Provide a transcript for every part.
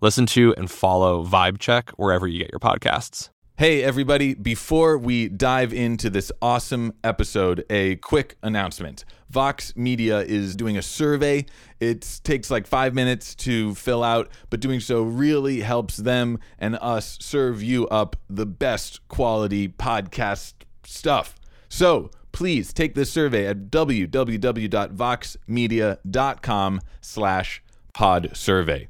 Listen to and follow Vibe Check wherever you get your podcasts. Hey, everybody, before we dive into this awesome episode, a quick announcement. Vox Media is doing a survey. It takes like five minutes to fill out, but doing so really helps them and us serve you up the best quality podcast stuff. So please take this survey at www.voxmedia.com slash pod survey.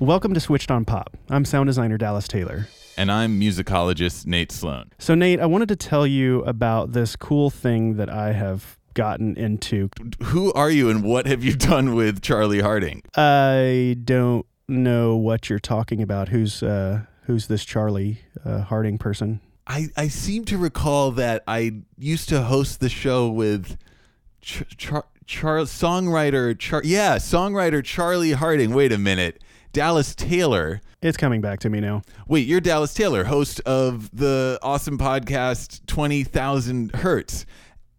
Welcome to Switched on Pop. I'm sound designer Dallas Taylor. And I'm musicologist Nate Sloan. So, Nate, I wanted to tell you about this cool thing that I have gotten into. Who are you and what have you done with Charlie Harding? I don't know what you're talking about. Who's uh, who's this Charlie uh, Harding person? I, I seem to recall that I used to host the show with Ch- Char- Char- songwriter Char- yeah songwriter Charlie Harding. Wait a minute, Dallas Taylor. It's coming back to me now. Wait, you're Dallas Taylor, host of the awesome podcast Twenty Thousand Hertz.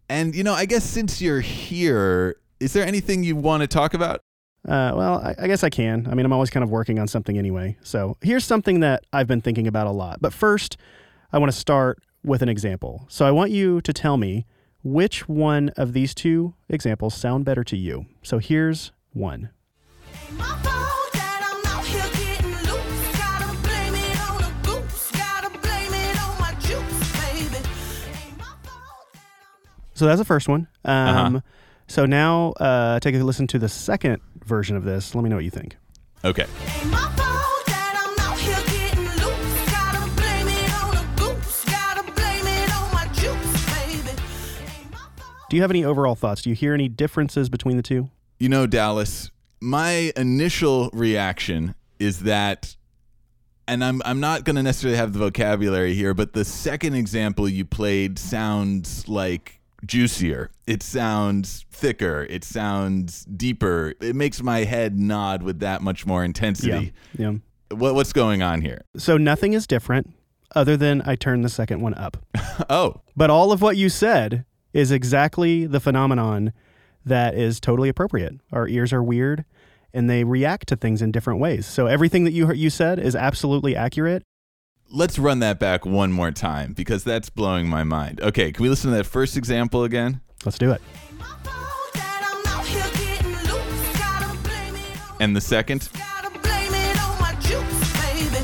And you know, I guess since you're here, is there anything you want to talk about? Uh, well, I, I guess I can. I mean, I'm always kind of working on something anyway. So here's something that I've been thinking about a lot. But first, I want to start with an example. So I want you to tell me which one of these two examples sound better to you. So here's one. My So that's the first one. Um, Uh-huh. So now uh, take a listen to the second version of this. Let me know what you think. Okay. Ain't my fault that I'm out here getting loose. Gotta blame it on the goose. Gotta blame it on my juice, baby. Ain't my fault. Do you have any overall thoughts? Do you hear any differences between the two? You know, Dallas, my initial reaction is that and I'm I'm not going to necessarily have the vocabulary here, but the second example you played sounds like juicier. It sounds thicker. It sounds deeper. It makes my head nod with that much more intensity. Yeah. What what's going on here? So nothing is different other than I turned the second one up. Oh, But all of what you said is exactly the phenomenon that is totally appropriate. Our ears are weird and they react to things in different ways. So everything that you you said is absolutely accurate. Let's run that back one more time because that's blowing my mind. Okay, can we listen to that first example again? Let's do it. My fault that I'm out here getting loose. Gotta blame it on And the second? Gotta blame it on my juice, baby.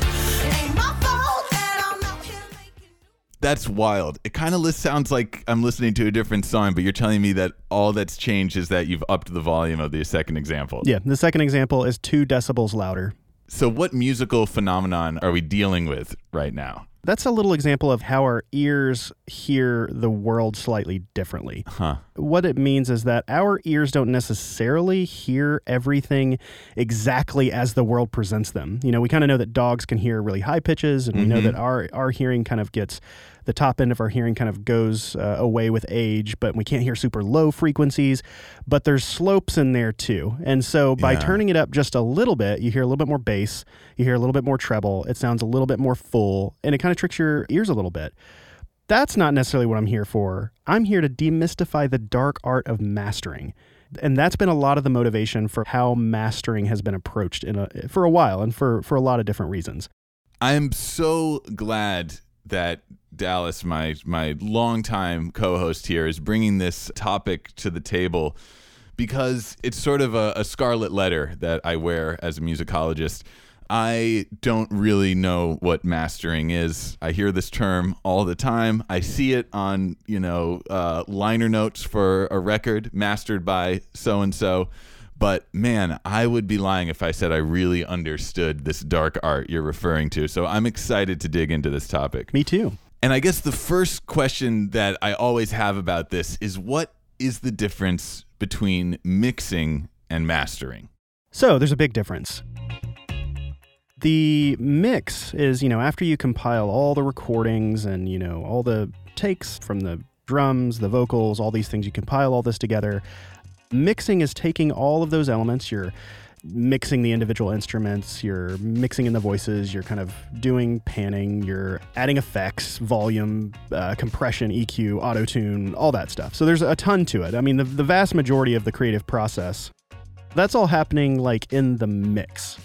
Ain't my fault that I'm out here making That's wild. It kind of sounds like I'm listening to a different song, but you're telling me that all that's changed is that you've upped the volume of the second example. Yeah. The second example is two decibels louder. So, what musical phenomenon are we dealing with right now? That's a little example of how our ears hear the world slightly differently. Huh. What it means is that our ears don't necessarily hear everything exactly as the world presents them. You know, we kind of know that dogs can hear really high pitches, and we know mm-hmm. that our, our hearing kind of gets the top end of our hearing kind of goes uh, away with age, but we can't hear super low frequencies. But there's slopes in there too. And so by Yeah. turning it up just a little bit, you hear a little bit more bass, you hear a little bit more treble, it sounds a little bit more full, and it kind of tricks your ears a little bit. That's not necessarily what I'm here for. I'm here to demystify the dark art of mastering. And that's been a lot of the motivation for how mastering has been approached in a, for a while and for, for a lot of different reasons. I'm so glad that Dallas, my my longtime co-host here, is bringing this topic to the table because it's sort of a, a scarlet letter that I wear as a musicologist. I don't really know what mastering is. I hear this term all the time. I see it on you know uh, liner notes for a record mastered by so and so, But man, I would be lying if I said I really understood this dark art you're referring to. So I'm excited to dig into this topic. Me too. And I guess the first question that I always have about this is what is the difference between mixing and mastering? So there's a big difference. The mix is, you know, after you compile all the recordings and, you know, all the takes from the drums, the vocals, all these things, you compile all this together. Mixing is taking all of those elements, you're mixing the individual instruments, you're mixing in the voices, you're kind of doing panning, you're adding effects, volume, uh, compression, EQ, auto tune, all that stuff. So there's a ton to it. I mean, the, the vast majority of the creative process that's all happening like in the mix.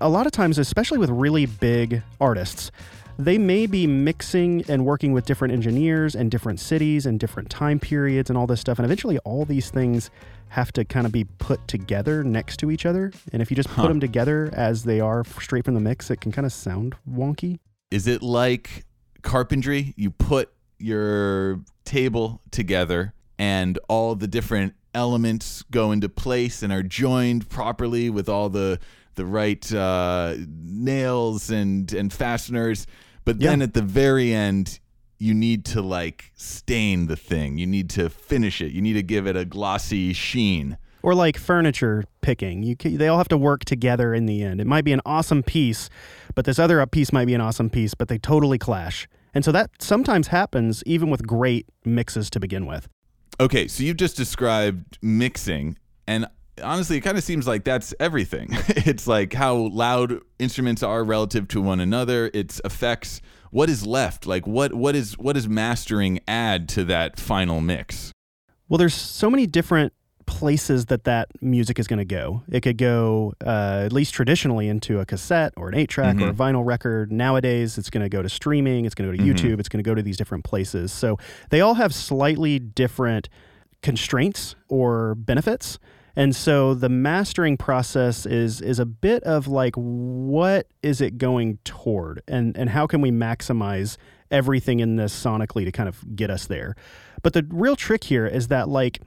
A lot of times, especially with really big artists, they may be mixing and working with different engineers and different cities and different time periods and all this stuff. And eventually, all these things have to kind of be put together next to each other. And if you just Huh. put them together as they are straight from the mix, it can kind of sound wonky. Is it like carpentry? You put your table together and all the different elements go into place and are joined properly with all the the right uh, nails and and fasteners. But then Yeah. at the very end, you need to like stain the thing. You need to finish it. You need to give it a glossy sheen. Or like furniture picking, you ca they all have to work together in the end. It might be an awesome piece, but this other piece might be an awesome piece, but they totally clash. And so that sometimes happens even with great mixes to begin with. Okay, so you just described mixing, and honestly, it kind of seems like that's everything. it's like how loud instruments are relative to one another. It's effects. What is left? Like what what is what is mastering add to that final mix? Well, there's so many different places that that music is going to go. It could go, uh, at least traditionally, into a cassette or an eight track or a vinyl record. Nowadays, it's going to go to streaming, it's going to go to YouTube, it's going to go to these different places. So they all have slightly different constraints or benefits. And so the mastering process is is a bit of like what is it going toward and and how can we maximize everything in this sonically to kind of get us there. But the real trick here is that like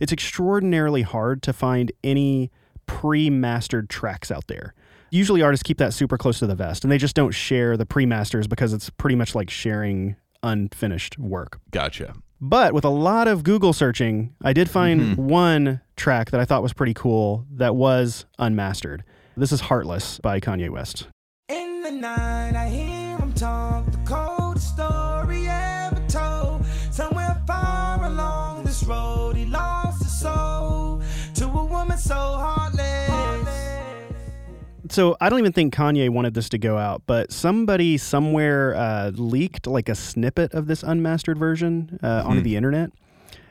it's extraordinarily hard to find any pre-mastered tracks out there. Usually artists keep that super close to the vest and they just don't share the pre-masters because it's pretty much like sharing unfinished work. Gotcha. But with a lot of Google searching, I did find mm-hmm. one track that I thought was pretty cool that was unmastered. This is Heartless by Kanye West. In the night, I hear him talk the coldest story ever told. Somewhere far along this road, he lost his soul to a woman so heartless. So I don't even think Kanye wanted this to go out, but somebody somewhere uh, leaked like a snippet of this unmastered version uh, onto the internet.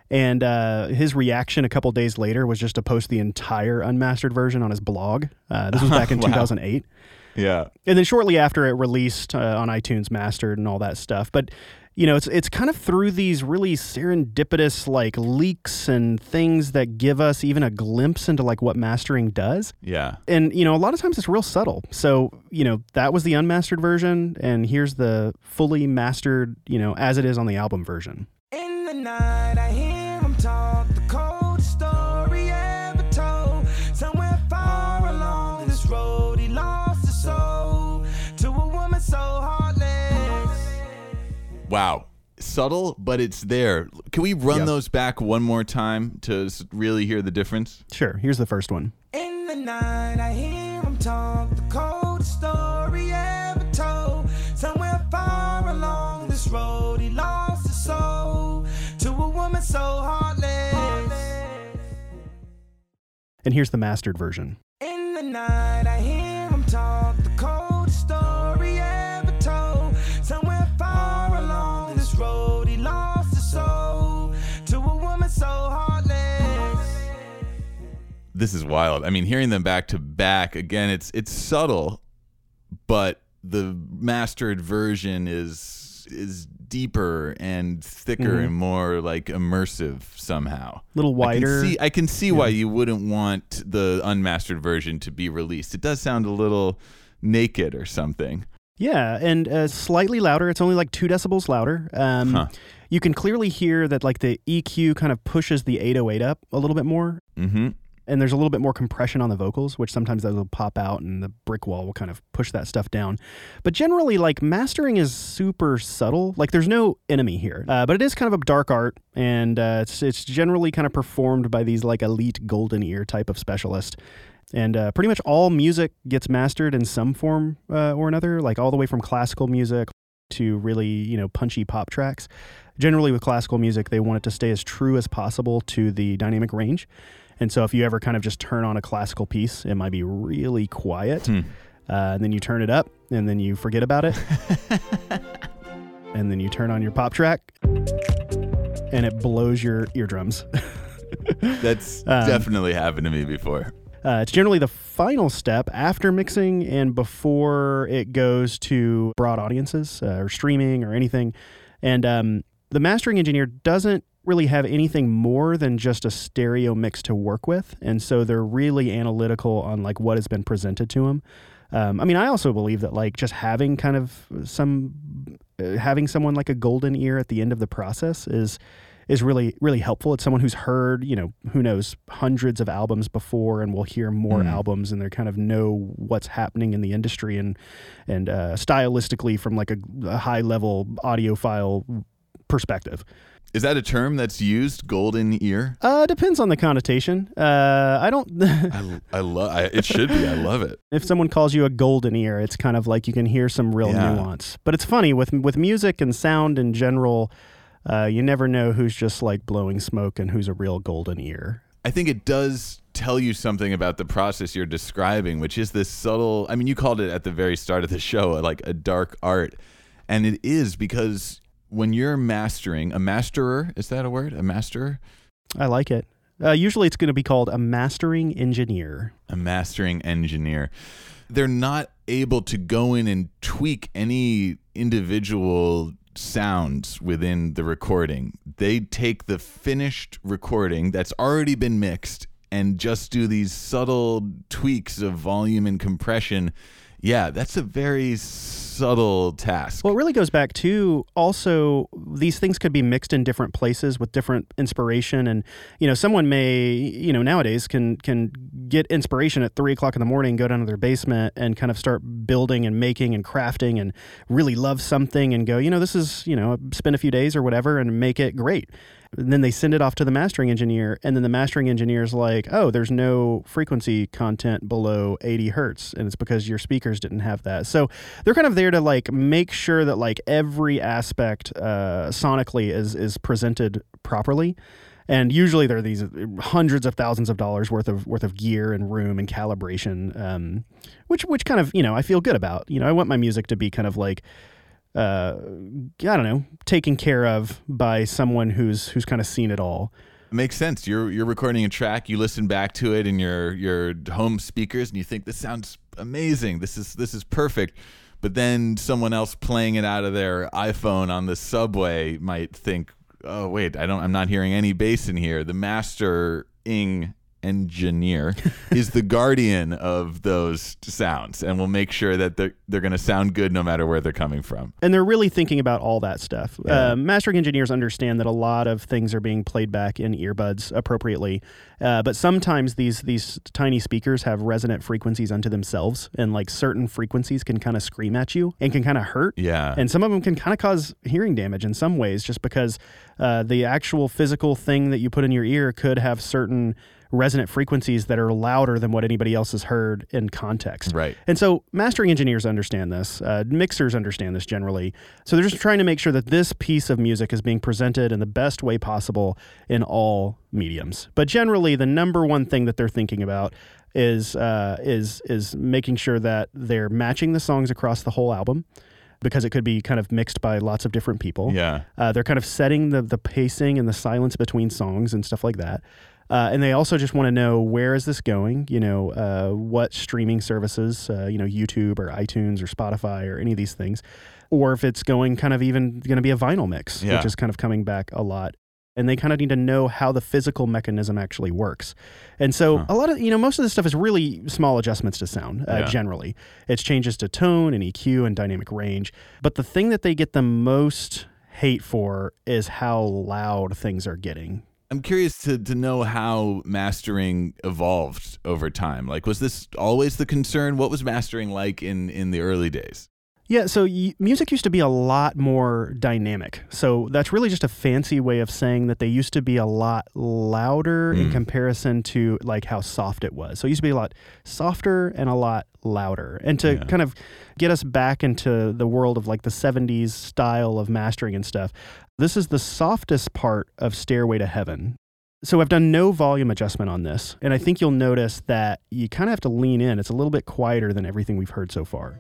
And uh, his reaction a couple days later was just to post the entire unmastered version on his blog. Uh, this was back in Wow. 2008. Yeah. and then shortly after it released uh, on iTunes mastered and all that stuff. But you know, it's it's kind of through these really serendipitous like leaks and things that give us even a glimpse into like what mastering does. Yeah. And you know, a lot of times it's real subtle. So, you know, that was the unmastered version and here's the fully mastered, you know, as it is on the album version. In the night, Wow. Subtle, but it's there. Can we run Yep. those back one more time to really hear the difference? Sure, here's the first one. In the night, I hear him talk the coldest story ever told. Somewhere far along this road, he lost his soul to a woman so heartless. And here's the mastered version. In the night, I This is wild. I mean, hearing them back to back again, it's it's subtle, but the mastered version is is deeper and thicker and more like immersive somehow. A little wider. I can see, I can see why you wouldn't want the unmastered version to be released. It does sound a little naked or something. Yeah, and uh, slightly louder. It's only like two decibels louder. Um, Huh. You can clearly hear that like the EQ kind of pushes the 808 up a little bit more. Mm-hmm. And there's a little bit more compression on the vocals, which sometimes those will pop out and the brick wall will kind of push that stuff down. But generally, like mastering is super subtle. Like there's no enemy here, uh, but it is kind of a dark art, and uh, it's it's generally kind of performed by these like elite golden ear type of specialist. And uh, pretty much all music gets mastered in some form uh, or another, like all the way from classical music to really you know punchy pop tracks. Generally, with classical music, they want it to stay as true as possible to the dynamic range. And so, if you ever kind of just turn on a classical piece, it might be really quiet. Hmm. Uh, and then you turn it up, and then you forget about it. and then you turn on your pop track, and it blows your eardrums. That's Um, definitely happened to me before. Uh, it's generally the final step after mixing and before it goes to broad audiences uh, or streaming or anything. And um, the mastering engineer doesn't really have anything more than just a stereo mix to work with, and so they're really analytical on like what has been presented to them. Um, I mean, I also believe that like just having kind of some uh, having someone like a golden ear at the end of the process is is really really helpful. It's someone who's heard, you know, who knows hundreds of albums before and will hear more Mm. albums and they're kind of know what's happening in the industry and and uh, stylistically from like a, a high level audiophile perspective. Is that a term that's used? Golden ear? Uh, depends on the connotation. Uh, I don't. I, I love. I, it should be. I love it. if someone calls you a golden ear, it's kind of like you can hear some real Yeah. nuance. But it's funny with with music and sound in general. Uh, you never know who's just like blowing smoke and who's a real golden ear. I think it does tell you something about the process you're describing, which is this subtle. I mean, you called it at the very start of the show like a dark art, and it is because when you're mastering a masterer, is that a word? A masterer, I like it. Uh, usually, it's going to be called a mastering engineer. a mastering engineer. They're not able to go in and tweak any individual sounds within the recording. They take the finished recording that's already been mixed and just do these subtle tweaks of volume and compression. Yeah, that's a very subtle task. Well, it really goes back to also these things could be mixed in different places with different inspiration, and you know, someone may, you know, nowadays can can get inspiration at three o'clock in the morning, go down to their basement, and kind of start building and making and crafting, and really love something, and go, you know, this is, you know, spend a few days or whatever, and make it great. And then they send it off to the mastering engineer, and then the mastering engineer is like, "Oh, there's no frequency content below 80 hertz, and it's because your speakers didn't have that." So they're kind of there to like make sure that like every aspect uh, sonically is is presented properly. And usually there are these hundreds of thousands of dollars worth of worth of gear and room and calibration, um, which which kind of you know I feel good about. You know, I want my music to be kind of like uh, I don't know, taken care of by someone who's who's kind of seen it all. Makes sense. You're you're recording a track, you listen back to it in your your home speakers and you think this sounds amazing. This is this is perfect. But then someone else playing it out of their iPhone on the subway might think, "Oh, wait, I don't I'm not hearing any bass in here." The mastering engineer is the guardian of those sounds and will make sure that they're they're going to sound good no matter where they're coming from. and they're really thinking about all that stuff. Yeah. Uh, mastering engineers understand that a lot of things are being played back in earbuds appropriately, uh, but sometimes these these tiny speakers have resonant frequencies unto themselves, and like certain frequencies can kind of scream at you and can kind of hurt. Yeah. And some of them can kind of cause hearing damage in some ways, just because uh, the actual physical thing that you put in your ear could have certain resonant frequencies that are louder than what anybody else has heard in context. Right. And so mastering engineers understand this, uh, mixers understand this generally. So they're just trying to make sure that this piece of music is being presented in the best way possible in all mediums. But generally, the number one thing that they're thinking about is uh, is is making sure that they're matching the songs across the whole album. Because it could be kind of mixed by lots of different people. Yeah. Uh, they're kind of setting the the pacing and the silence between songs and stuff like that. Uh, and they also just want to know where is this going? You know, uh, what streaming services? Uh, you know, YouTube or iTunes or Spotify or any of these things, or if it's going kind of even going to be a vinyl mix, Yeah. which is kind of coming back a lot. And they kind of need to know how the physical mechanism actually works. And so Huh. a lot of you know most of this stuff is really small adjustments to sound. Uh, Yeah. Generally, it's changes to tone and EQ and dynamic range. But the thing that they get the most hate for is how loud things are getting. I'm curious to, to know how mastering evolved over time. Like, was this always the concern? What was mastering like in, in the early days? Yeah, so y- music used to be a lot more dynamic. So that's really just a fancy way of saying that they used to be a lot louder in hmm. comparison to like how soft it was. So it used to be a lot softer and a lot louder. And to Yeah. kind of get us back into the world of like the 70s style of mastering and stuff, this is the softest part of Stairway to Heaven. So I've done no volume adjustment on this, and I think you'll notice that you kind of have to lean in. It's a little bit quieter than everything we've heard so far.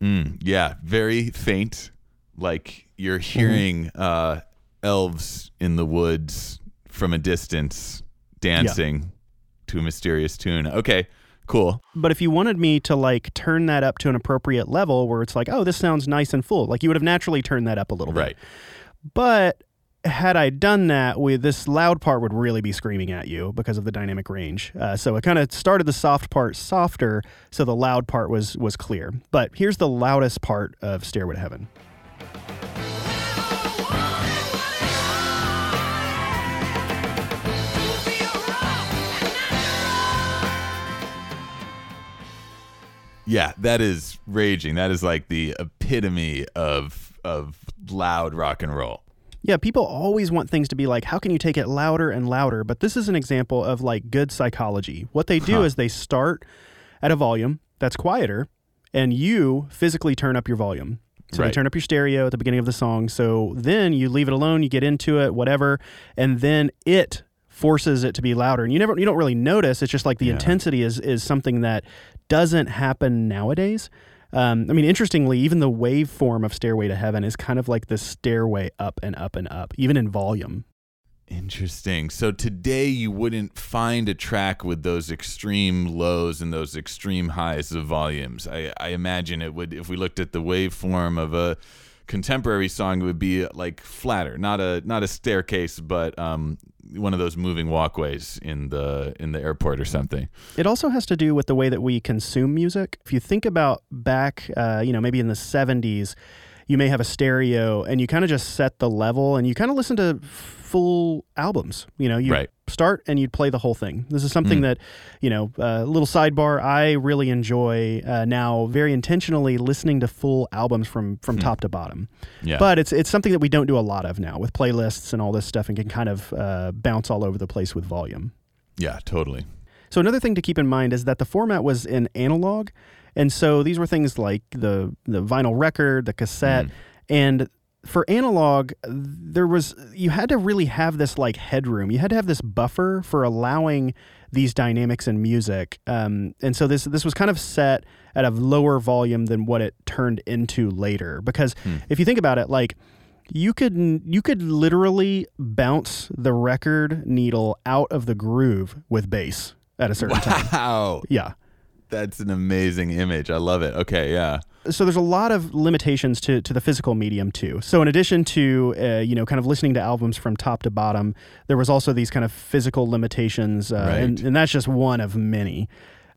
Mm, yeah, very faint. Like you're hearing uh, elves in the woods from a distance dancing to a mysterious tune. Okay, cool. But if you wanted me to like turn that up to an appropriate level where it's like, oh, this sounds nice and full, like you would have naturally turned that up a little bit. Right. But had I done that, with this loud part would really be screaming at you because of the dynamic range. Uh, so it kind of started the soft part softer, so the loud part was was clear. But here's the loudest part of Stairway to Heaven. Yeah, that is raging. That is like the epitome of of loud rock and roll. Yeah, people always want things to be like, how can you take it louder and louder? But this is an example of like good psychology. What they do Huh. is they start at a volume that's quieter, and you physically turn up your volume. So Right. they turn up your stereo at the beginning of the song. So then you leave it alone, you get into it, whatever, and then it forces it to be louder. And you never you don't really notice. It's just like the Yeah. intensity is is something that doesn't happen nowadays. Um, I mean, interestingly, even the waveform of Stairway to Heaven is kind of like this stairway up and up and up, even in volume. Interesting. So today you wouldn't find a track with those extreme lows and those extreme highs of volumes. I, I imagine it would if we looked at the waveform of a contemporary song, would be like flatter, not a not a staircase, but um, one of those moving walkways in the in the airport or something. It also has to do with the way that we consume music. If you think about back, uh, you know, maybe in the 70s, you may have a stereo and you kind of just set the level and you kind of listen to full albums. You know, you Right. Start and you'd play the whole thing. This is something Mm. that, you know, a little sidebar, I really enjoy uh, now very intentionally listening to full albums from from top to bottom. Yeah. But it's it's something that we don't do a lot of now with playlists and all this stuff and can kind of uh, bounce all over the place with volume. yeah, totally. So another thing to keep in mind is that the format was in analog, and so these were things like the the vinyl record, the cassette, and for analog, there was you had to really have this like headroom. You had to have this buffer for allowing these dynamics in music, um, and so this this was kind of set at a lower volume than what it turned into later. Because if you think about it, like you could you could literally bounce the record needle out of the groove with bass at a certain time. Wow. Yeah. That's an amazing image. I love it. Okay, yeah. So there's a lot of limitations to, to the physical medium too. So in addition to uh, you know kind of listening to albums from top to bottom, there was also these kind of physical limitations, uh, and, Right. and that's just one of many.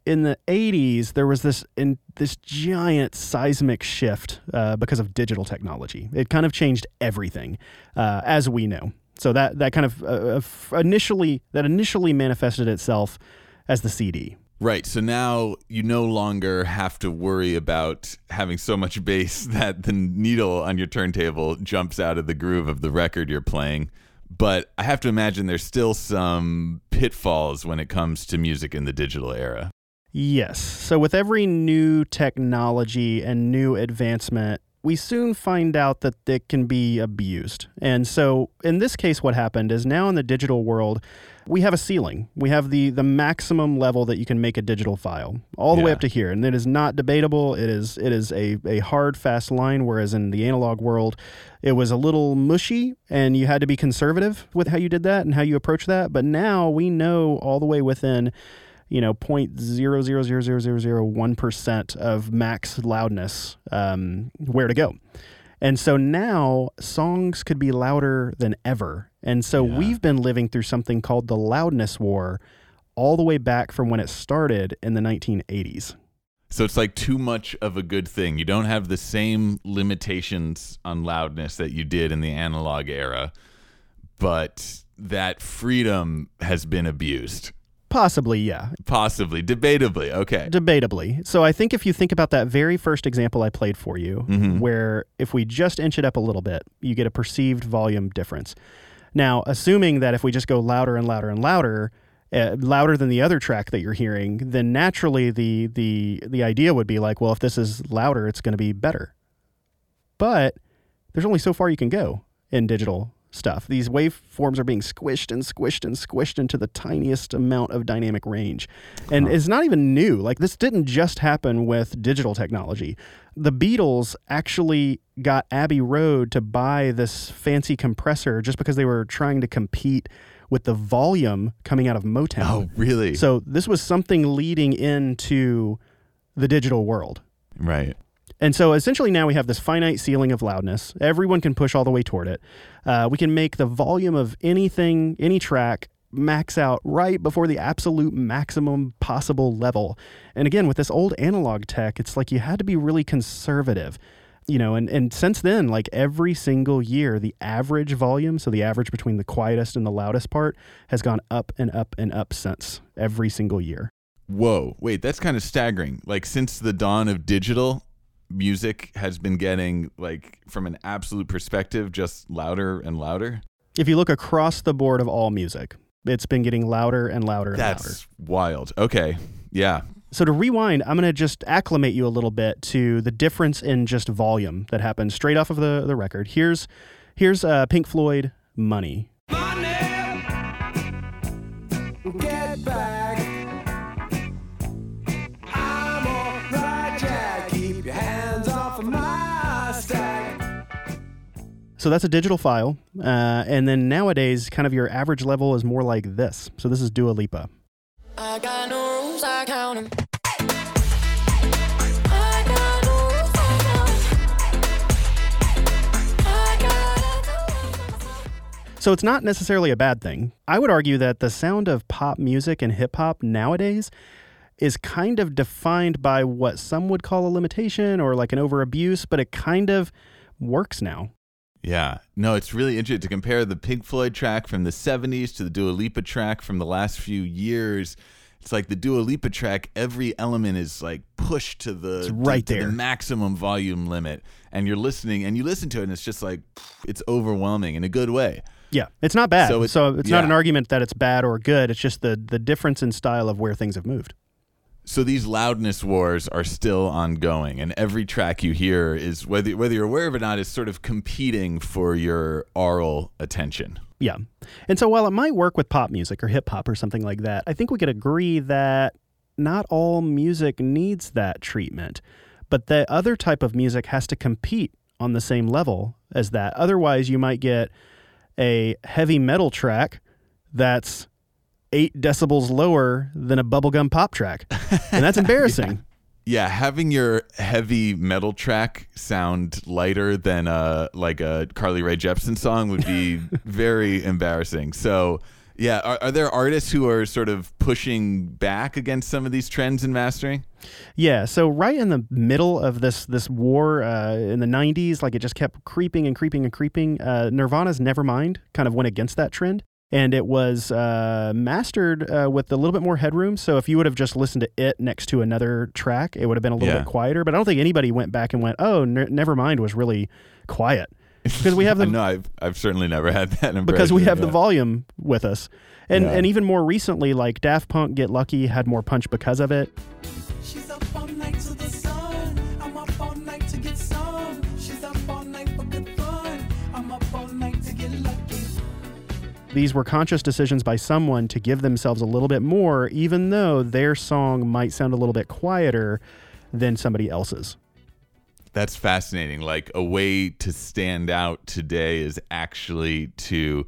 In the 80s, there was this in this giant seismic shift uh, because of digital technology. It kind of changed everything, uh, as we know. So that that kind of uh, initially that initially manifested itself as the CD. Right. So now you no longer have to worry about having so much bass that the needle on your turntable jumps out of the groove of the record you're playing. But I have to imagine there's still some pitfalls when it comes to music in the digital era. Yes. So with every new technology and new advancement, we soon find out that it can be abused. And so in this case what happened is now in the digital world, we have a ceiling. We have the the maximum level that you can make a digital file, all the way up to here. And it is not debatable. It is it is a, a hard, fast line, whereas in the analog world, it was a little mushy and you had to be conservative with how you did that and how you approach that. But now we know all the way within you know, point zero zero zero zero zero zero one percent of max loudness, um, where to go. And so now songs could be louder than ever. And so Yeah. we've been living through something called the loudness war all the way back from when it started in the 1980s. So it's like too much of a good thing. You don't have the same limitations on loudness that you did in the analog era, but that freedom has been abused. Possibly, yeah. Possibly, debatably. Okay. Debatably. So I think if you think about that very first example I played for you, Mhm. where if we just inch it up a little bit, you get a perceived volume difference. Now, assuming that if we just go louder and louder and louder, uh, louder than the other track that you're hearing, then naturally the the the idea would be like, well, if this is louder, it's going to be better. But there's only so far you can go in digital stuff. These waveforms are being squished and squished and squished into the tiniest amount of dynamic range. And it's not even new. Like this didn't just happen with digital technology. The Beatles actually got Abbey Road to buy this fancy compressor just because they were trying to compete with the volume coming out of Motown. Oh, really? So this was something leading into the digital world. right. And so essentially now we have this finite ceiling of loudness. Everyone can push all the way toward it. Uh, we can make the volume of anything, any track, max out right before the absolute maximum possible level. And again, with this old analog tech, it's like you had to be really conservative. You know, and, and since then, like every single year, the average volume, so the average between the quietest and the loudest part, has gone up and up and up since every single year. Whoa. Wait, that's kind of staggering. Like since the dawn of digital, music has been getting like from an absolute perspective just louder and louder. If you look across the board of all music, it's been getting louder and louder and louder. That's wild. Okay. Yeah. So to rewind, I'm going to just acclimate you a little bit to the difference in just volume that happened straight off of the, the record. Here's here's uh, Pink Floyd, "Money." Get back. So that's a digital file, uh, and then nowadays, kind of your average level is more like this. So this is Dua Lipa. I got no rules, I count 'em. I got no rules, I count 'em. I got So it's not necessarily a bad thing. I would argue that the sound of pop music and hip hop nowadays is kind of defined by what some would call a limitation or like an overabuse, but it kind of works now. Yeah. No, it's really interesting to compare the Pink Floyd track from the 70s to the Dua Lipa track from the last few years. It's like the Dua Lipa track, every element is like pushed to the, It's to- right to the maximum volume limit. And you're listening and you listen to it and it's just like, it's overwhelming in a good way. Yeah, it's not bad. So So, it- it's not an argument that it's bad or good. It's just the the difference in style of where things have moved. So these loudness wars are still ongoing, and every track you hear is whether whether you're aware of it or not is sort of competing for your aural attention. Yeah. And so while it might work with pop music or hip hop or something like that, I think we could agree that not all music needs that treatment. But the other type of music has to compete on the same level as that. Otherwise, you might get a heavy metal track that's eight decibels lower than a bubblegum pop track. And that's embarrassing. Yeah, having your heavy metal track sound lighter than a like a Carly Rae Jepsen song would be very embarrassing. So, yeah, are, are there artists who are sort of pushing back against some of these trends in mastering? Yeah, so right in the middle of this this war uh, in the '90s, like it just kept creeping and creeping and creeping. Uh, Nirvana's Nevermind kind of went against that trend, and it was uh, mastered uh, with a little bit more headroom. So if you would have just listened to it next to another track, it would have been a little Yeah. bit quieter. But I don't think anybody went back and went, "Oh, ne- Nevermind was really quiet," because we have the no, I've I've certainly never had that impression. because we have the volume with us. And Yeah. and even more recently, like Daft Punk, Get Lucky had more punch because of it. These were conscious decisions by someone to give themselves a little bit more, even though their song might sound a little bit quieter than somebody else's. That's fascinating. Like a way to stand out today is actually to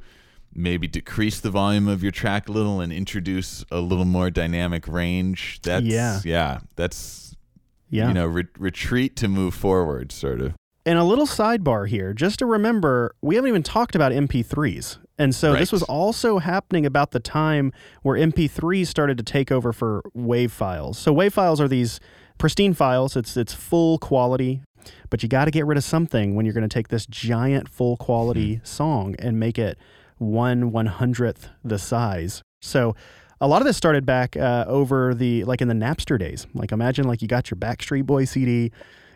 maybe decrease the volume of your track a little and introduce a little more dynamic range. That's Yeah. yeah. That's Yeah. you know re- retreat to move forward, sort of. And a little sidebar here, just to remember, we haven't even talked about MP3s. And so this was also happening about the time where MP3s started to take over for WAV files. So WAV files are these pristine files. It's it's full quality, but you got to get rid of something when you're going to take this giant full quality song and make it one one hundredth the size. So a lot of this started back uh, over the like in the Napster days. Like imagine like you got your Backstreet Boy CD,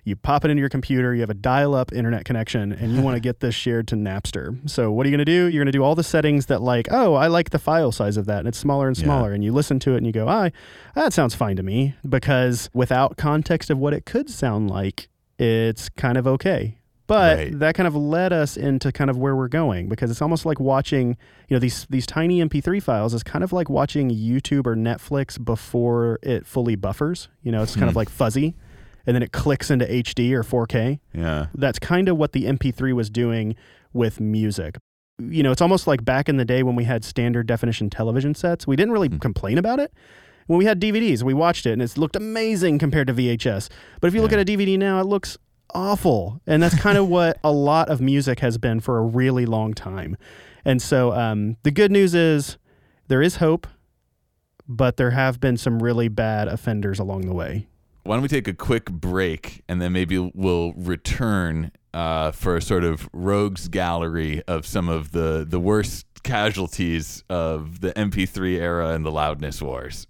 you pop it into your computer, you have a dial-up internet connection, and you want to get this shared to Napster. So what are you going to do? You're going to do all the settings that like, oh, I like the file size of that, and it's smaller and smaller, and you listen to it and you go, ah, that sounds fine to me, because without context of what it could sound like, it's kind of okay. But Right. that kind of led us into kind of where we're going because it's almost like watching, you know, these these tiny MP3 files is kind of like watching YouTube or Netflix before it fully buffers. You know, it's kind of like fuzzy and then it clicks into HD or 4K. Yeah. That's kind of what the MP3 was doing with music. You know, it's almost like back in the day when we had standard definition television sets. We didn't really complain about it. When we had DVDs, we watched it and it looked amazing compared to VHS. But if you look at a DVD now, it looks awful. And that's kind of what a lot of music has been for a really long time. And so um, the good news is there is hope, but there have been some really bad offenders along the way. Why don't we take a quick break and then maybe we'll return uh, for a sort of rogues gallery of some of the, the worst casualties of the MP3 era and the loudness wars.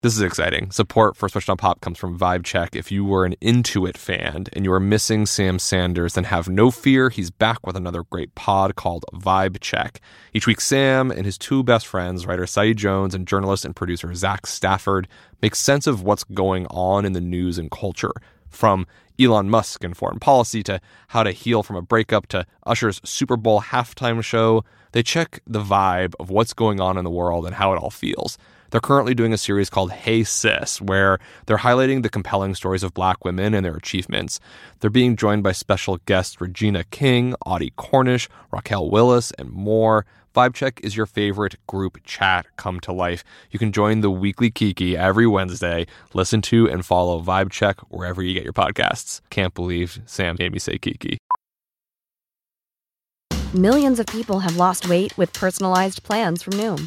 This is exciting. Support for Switched on Pop comes from Vibe Check. If you were an Into It fan and you are missing Sam Sanders, then have no fear. He's back with another great pod called Vibe Check. Each week, Sam and his two best friends, writer Saeed Jones and journalist and producer Zach Stafford, make sense of what's going on in the news and culture. From Elon Musk and foreign policy to how to heal from a breakup to Usher's Super Bowl halftime show, they check the vibe of what's going on in the world and how it all feels. They're currently doing a series called Hey Sis, where they're highlighting the compelling stories of black women and their achievements. They're being joined by special guests Regina King, Audie Cornish, Raquel Willis, and more. Vibe Check is your favorite group chat come to life. You can join the weekly Kiki every Wednesday. Listen to and follow Vibe Check wherever you get your podcasts. Can't believe Sam made me say Kiki. Millions of people have lost weight with personalized plans from Noom,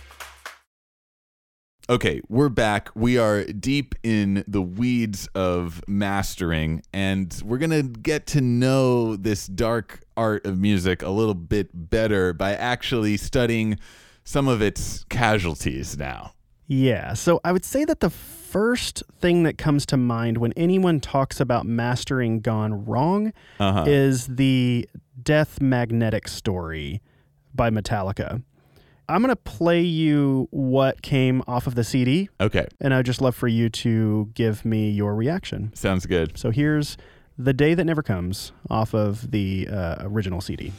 Okay, we're back. We are deep in the weeds of mastering, and we're going to get to know this dark art of music a little bit better by actually studying some of its casualties now. Yeah. So I would say that the first thing that comes to mind when anyone talks about mastering gone wrong Uh-huh. is the Death Magnetic story by Metallica. I'm going to play you what came off of the CD, Okay, and I'd just love for you to give me your reaction. sounds good. So here's The Day That Never Comes off of the uh, original CD.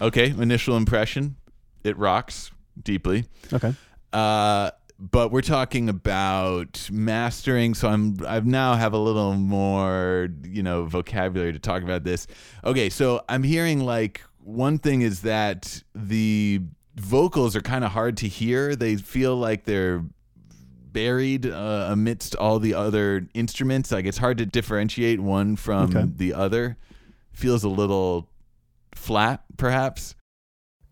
Okay, initial impression, it rocks deeply. Okay. Uh, but we're talking about mastering, so I'm I now have a little more you know vocabulary to talk about this. Okay, so I'm hearing like one thing is that the vocals are kind of hard to hear. They feel like they're buried uh, amidst all the other instruments. Like it's hard to differentiate one from Okay. the other. Feels a little flat, perhaps.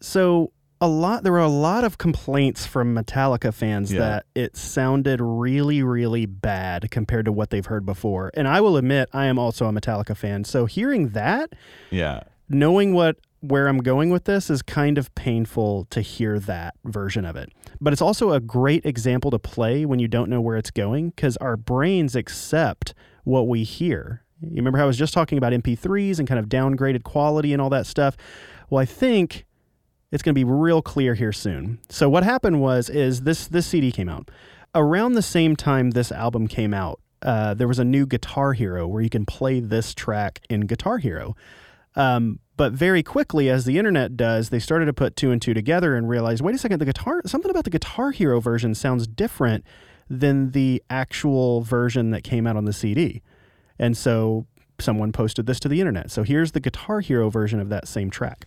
So a lot there were a lot of complaints from Metallica fans Yeah. that it sounded really really bad compared to what they've heard before. And I will admit I am also a Metallica fan. So hearing that, Yeah. knowing what where I'm going with this is kind of painful to hear that version of it. But it's also a great example to play when you don't know where it's going because our brains accept what we hear. You remember how I was just talking about MP3s and kind of downgraded quality and all that stuff? Well, I think it's going to be real clear here soon. So what happened was is this this CD came out. Around the same time this album came out, uh, there was a new Guitar Hero where you can play this track in Guitar Hero. Um, but very quickly, as the internet does, they started to put two and two together and realized, wait a second, the guitar, something about the Guitar Hero version sounds different than the actual version that came out on the CD. And so someone posted this to the internet. So here's the Guitar Hero version of that same track.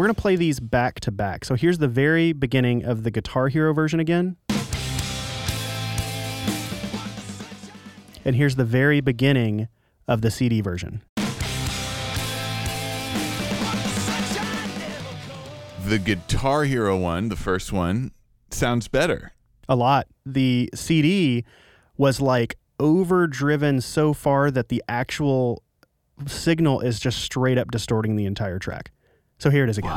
We're going to play these back to back. So here's the very beginning of the Guitar Hero version again. And here's the very beginning of the CD version. The Guitar Hero one, the first one, sounds better. A lot. The CD was like overdriven so far that the actual signal is just straight up distorting the entire track. So here it is again.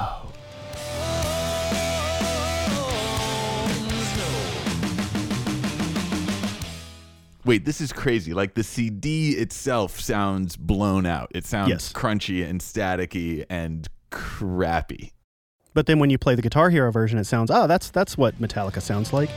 Wait, this is crazy. Like the CD itself sounds blown out. It sounds Yes. crunchy and staticky and crappy. But then when you play the Guitar Hero version, it sounds, oh, that's that's what Metallica sounds like.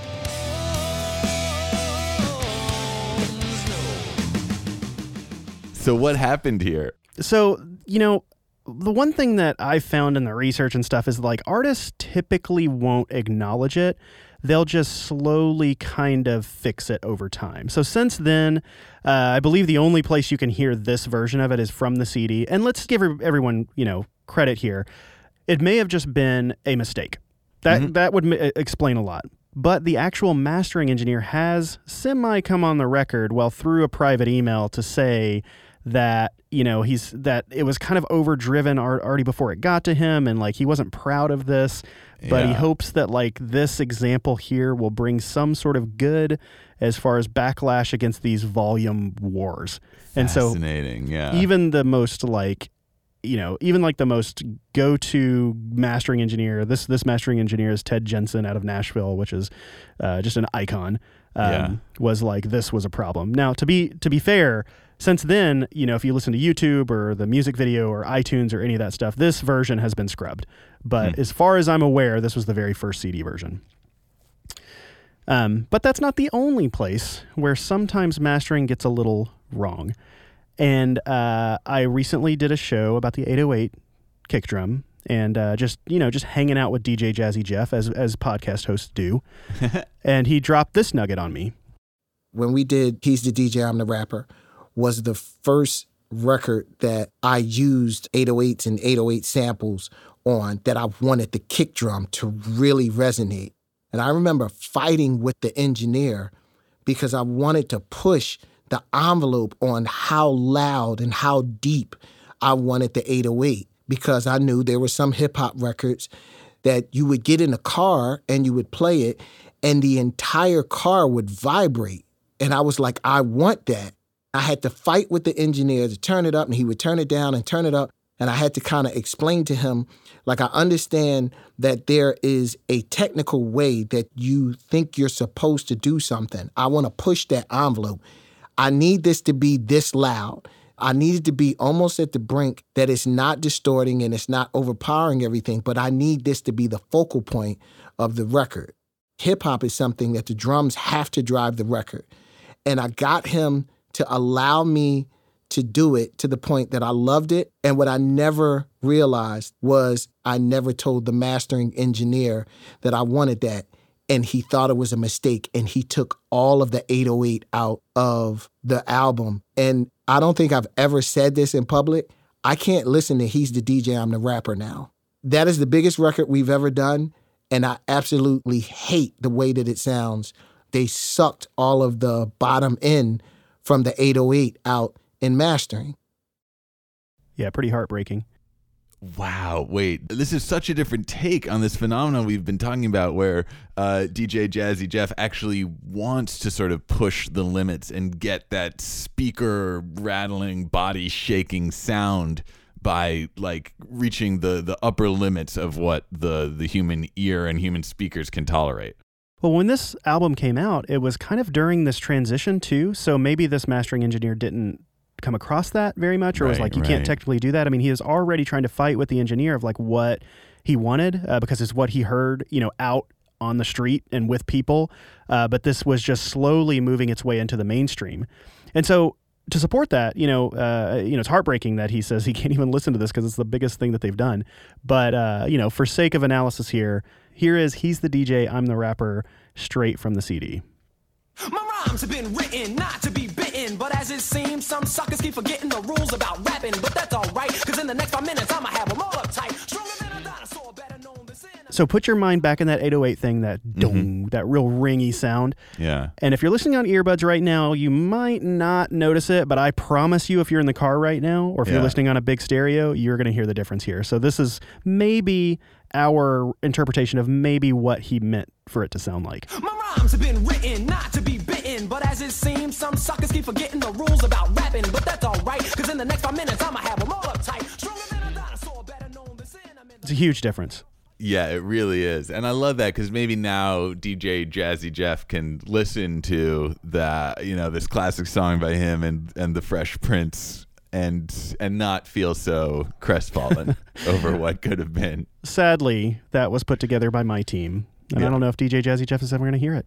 So what happened here? So, you know, the one thing that I found in the research and stuff is like artists typically won't acknowledge it. They'll just slowly kind of fix it over time. So, since then, uh, I believe the only place you can hear this version of it is from the CD. And let's give everyone, you know, credit here. It may have just been a mistake. That that would m- explain a lot. But the actual mastering engineer has semi come on the record, well, through a private email to say that you know he's that it was kind of overdriven already before it got to him, and like he wasn't proud of this. But he hopes that like this example here will bring some sort of good as far as backlash against these volume wars. And so Fascinating. yeah. even the most like you know even like the most go-to mastering engineer this this mastering engineer is ted jensen out of nashville which is uh, just an icon um, Yeah. was like this was a problem now to be to be fair since then you know if you listen to youtube or the music video or itunes or any of that stuff this version has been scrubbed but as far as i'm aware this was the very first cd version um, but that's not the only place where sometimes mastering gets a little wrong. And uh, I recently did a show about the 808 kick drum and uh, just, you know, just hanging out with DJ Jazzy Jeff as, as podcast hosts do. and he dropped this nugget on me. when we did He's the DJ, I'm the Rapper, was the first record that I used 808s and 808 samples on that I wanted the kick drum to really resonate. And I remember fighting with the engineer because I wanted to push the envelope on how loud and how deep I wanted the 808 because I knew there were some hip hop records that you would get in a car and you would play it and the entire car would vibrate. And I was like, I want that. I had to fight with the engineer to turn it up and he would turn it down and turn it up. And I had to kind of explain to him, like, I understand that there is a technical way that you think you're supposed to do something. I want to push that envelope. I need this to be this loud. I need it to be almost at the brink that it's not distorting and it's not overpowering everything, but I need this to be the focal point of the record. Hip hop is something that the drums have to drive the record. And I got him to allow me to do it to the point that I loved it. And what I never realized was I never told the mastering engineer that I wanted that. And he thought it was a mistake. And he took all of the 808 out of the album. And I don't think I've ever said this in public. I can't listen to He's the DJ, I'm the Rapper now. That is the biggest record we've ever done. And I absolutely hate the way that it sounds. They sucked all of the bottom end from the 808 out in mastering. Yeah, pretty heartbreaking. Wow, wait. This is such a different take on this phenomenon we've been talking about where uh, DJ Jazzy Jeff actually wants to sort of push the limits and get that speaker rattling, body shaking sound by like reaching the the upper limits of what the the human ear and human speakers can tolerate. Well, when this album came out, it was kind of during this transition too. So maybe this mastering engineer didn't come across that very much, or was like, you can't technically do that. I mean, he is already trying to fight with the engineer of like what he wanted uh, because it's what he heard, you know, out on the street and with people. Uh, but this was just slowly moving its way into the mainstream, and so to support that, you know, uh, you know, it's heartbreaking that he says he can't even listen to this because it's the biggest thing that they've done. But uh, you know, for sake of analysis here, here is he's the DJ, I'm the rapper, straight from the CD. My rhymes have been written not to be bitten, but as it seems, some suckers keep forgetting the rules about rapping. But that's alright, cause in the next five minutes, I'ma have them all uptight. Stronger than a dinosaur, better known than. So put your mind back in that 808 thing, that mm-hmm. dong, that real ringy sound. Yeah. And if you're listening on earbuds right now, you might not notice it, but I promise you, if you're in the car right now, or if you're listening on a big stereo, you're going to hear the difference here. So this is maybe our interpretation of maybe what he meant for it to sound like. My rhymes have been written not to be bitten, but as it seems, some suckers keep forgetting the rules about rapping. But that's alright, cause in the next five minutes, I'ma have them all uptight. Stronger than a dinosaur, better known than sin. It's a huge difference. Yeah, it really is. And I love that because maybe now DJ Jazzy Jeff can listen to that, you know, this classic song by him and, and the Fresh Prince and and not feel so crestfallen over what could have been. Sadly, that was put together by my team. And I don't know if DJ Jazzy Jeff is ever going to hear it.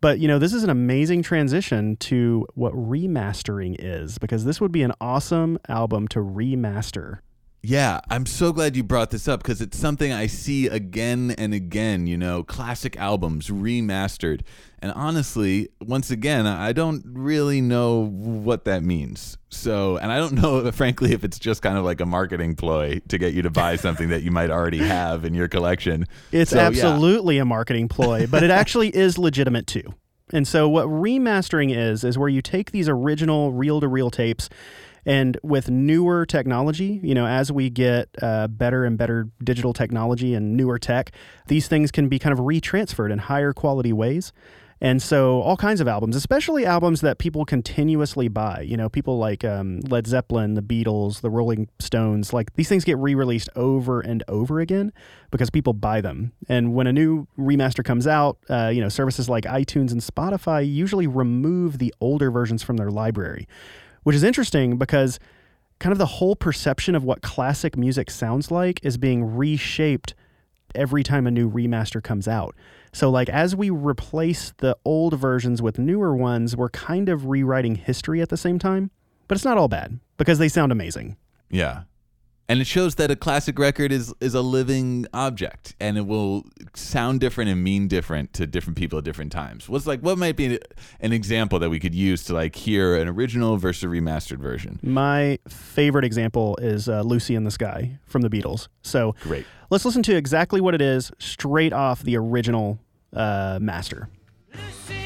But, you know, this is an amazing transition to what remastering is because this would be an awesome album to remaster. Yeah, I'm so glad you brought this up because it's something I see again and again, you know, classic albums remastered. And honestly, once again, I don't really know what that means. So, and I don't know, frankly, if it's just kind of like a marketing ploy to get you to buy something that you might already have in your collection. It's So, yeah. absolutely a marketing ploy, but it actually is legitimate too. And so, what remastering is, is where you take these original reel to reel tapes and with newer technology, you know, as we get uh, better and better digital technology and newer tech, these things can be kind of retransferred in higher quality ways. And so, all kinds of albums, especially albums that people continuously buy, you know, people like um, Led Zeppelin, the Beatles, the Rolling Stones, like these things get re released over and over again because people buy them. And when a new remaster comes out, uh, you know, services like iTunes and Spotify usually remove the older versions from their library, which is interesting because kind of the whole perception of what classic music sounds like is being reshaped every time a new remaster comes out. So, like, as we replace the old versions with newer ones, we're kind of rewriting history at the same time. But it's not all bad because they sound amazing. Yeah. And it shows that a classic record is is a living object and it will sound different and mean different to different people at different times. What's like what might be an example that we could use to like hear an original versus a remastered version? My favorite example is uh, Lucy in the Sky from the Beatles. So, Great. let's listen to exactly what it is straight off the original uh, master. Lucy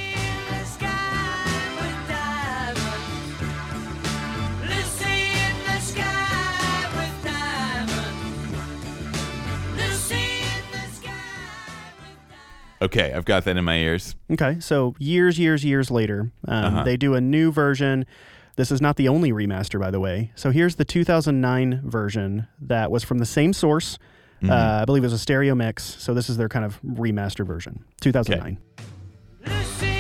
Okay, I've got that in my ears. Okay, so years, years, years later, um, Uh-huh. they do a new version. This is not the only remaster, by the way. So here's the 2009 version that was from the same source. Mm-hmm. Uh, I believe it was a stereo mix. So this is their kind of remaster version, 2009. Lucy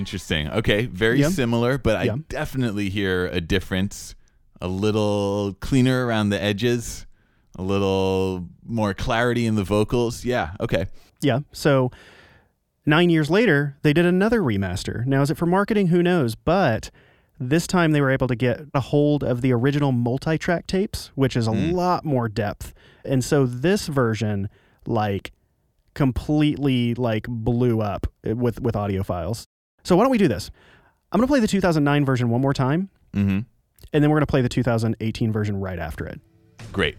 Interesting. Okay, very Yeah. similar, but I Yeah. definitely hear a difference. A little cleaner around the edges, a little more clarity in the vocals. Yeah, okay. Yeah. So nine years later, they did another remaster. Now, is it for marketing? Who knows? But this time they were able to get a hold of the original multi track tapes, which is a mm. lot more depth. And so this version, like, completely like blew up with with audiophiles. So why don't we do this? I'm going to play the 2009 version one more time, Mhm. and then we're going to play the 2018 version right after it. Great.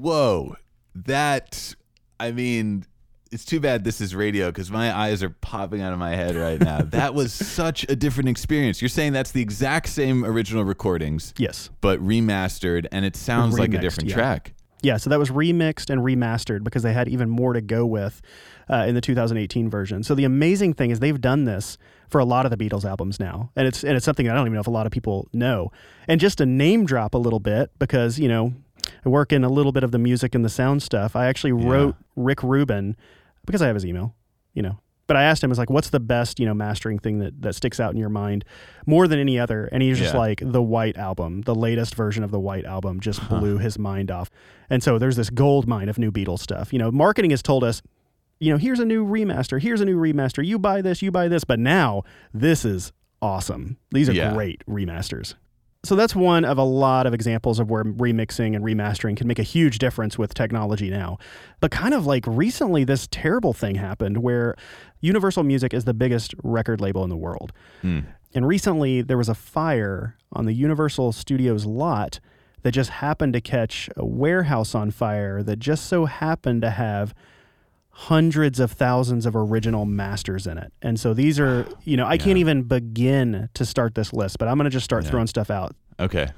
Whoa. That I mean It's too bad this is radio because my eyes are popping out of my head right now. that was such a different experience. You're saying that's the exact same original recordings, Yes. but remastered, and it sounds like a different yeah. track. Yeah, so that was remixed and remastered because they had even more to go with uh, in the 2018 version. So the amazing thing is they've done this for a lot of the Beatles albums now, and it's and it's something I don't even know if a lot of people know. And just to name drop a little bit because you know I work in a little bit of the music and the sound stuff. I actually wrote Rick Rubin because I have his email, you know. But I asked him, "Is like, what's the best, you know, mastering thing that that sticks out in your mind more than any other?" And he's just Yeah. like, "The White Album, the latest version of the White Album, just blew his mind off." And so there's this gold mine of new Beatles stuff. You know, marketing has told us, you know, here's a new remaster, here's a new remaster. You buy this, you buy this. But now this is awesome. These are Yeah. great remasters. So that's one of a lot of examples of where remixing and remastering can make a huge difference with technology now. But kind of like recently, this terrible thing happened where Universal Music is the biggest record label in the world. Hmm. And recently, there was a fire on the Universal Studios lot that just happened to catch a warehouse on fire that just so happened to have hundreds of thousands of original masters in it. And so these are, you know, I can't even begin to start this list, but I'm going to just start Yeah. throwing stuff out. Okay.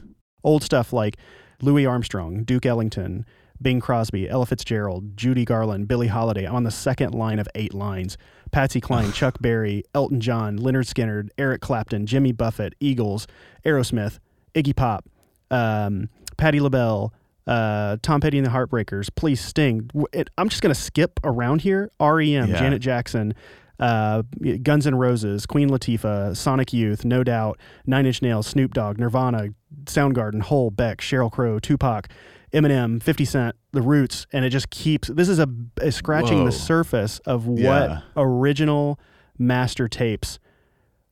Old stuff like Louis Armstrong, Duke Ellington, Bing Crosby, Ella Fitzgerald, Judy Garland, Billie Holiday. I'm on the second line of eight lines. Patsy Cline, Chuck Berry, Elton John, Lynyrd Skynyrd, Eric Clapton, Jimmy Buffett, Eagles, Aerosmith, Iggy Pop, um, Patti LaBelle, uh, Tom Petty and the Heartbreakers, Police Sting. It, I'm just going to skip around here. REM, Yeah. Janet Jackson, uh, Guns N' Roses, Queen Latifah, Sonic Youth, No Doubt, Nine Inch Nails, Snoop Dogg, Nirvana, Soundgarden, Hole, Beck, Sheryl Crow, Tupac, Eminem, 50 Cent, The Roots, and it just keeps. This is a, a scratching Whoa. the surface of what Yeah. original master tapes